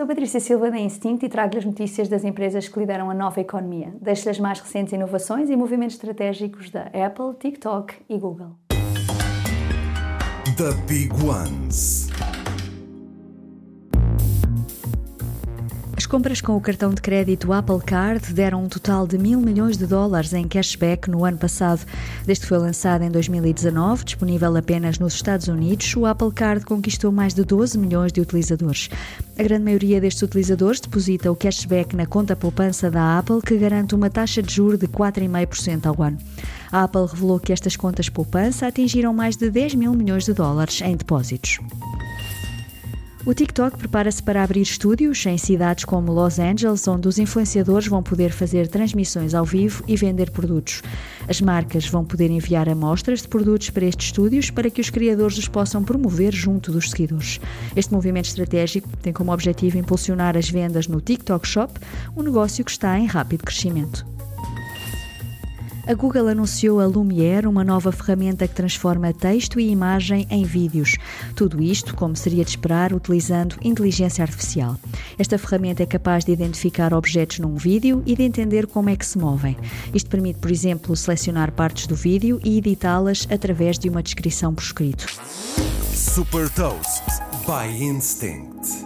Sou Patrícia Silva da Instinct e trago-lhe as notícias das empresas que lideram a nova economia. Deixo-lhe as mais recentes inovações e movimentos estratégicos da Apple, TikTok e Google. The Big Ones. Compras com o cartão de crédito Apple Card deram um total de mil milhões de dólares em cashback no ano passado. Desde que foi lançado em 2019, disponível apenas nos Estados Unidos, o Apple Card conquistou mais de 12 milhões de utilizadores. A grande maioria destes utilizadores deposita o cashback na conta poupança da Apple, que garante uma taxa de juros de 4,5% ao ano. A Apple revelou que estas contas poupança atingiram mais de 10 mil milhões de dólares em depósitos. O TikTok prepara-se para abrir estúdios em cidades como Los Angeles, onde os influenciadores vão poder fazer transmissões ao vivo e vender produtos. As marcas vão poder enviar amostras de produtos para estes estúdios para que os criadores os possam promover junto dos seguidores. Este movimento estratégico tem como objetivo impulsionar as vendas no TikTok Shop, um negócio que está em rápido crescimento. A Google anunciou a Lumiere, uma nova ferramenta que transforma texto e imagem em vídeos. Tudo isto, como seria de esperar, utilizando inteligência artificial. Esta ferramenta é capaz de identificar objetos num vídeo e de entender como é que se movem. Isto permite, por exemplo, selecionar partes do vídeo e editá-las através de uma descrição por escrito. Super Toast by Instinct.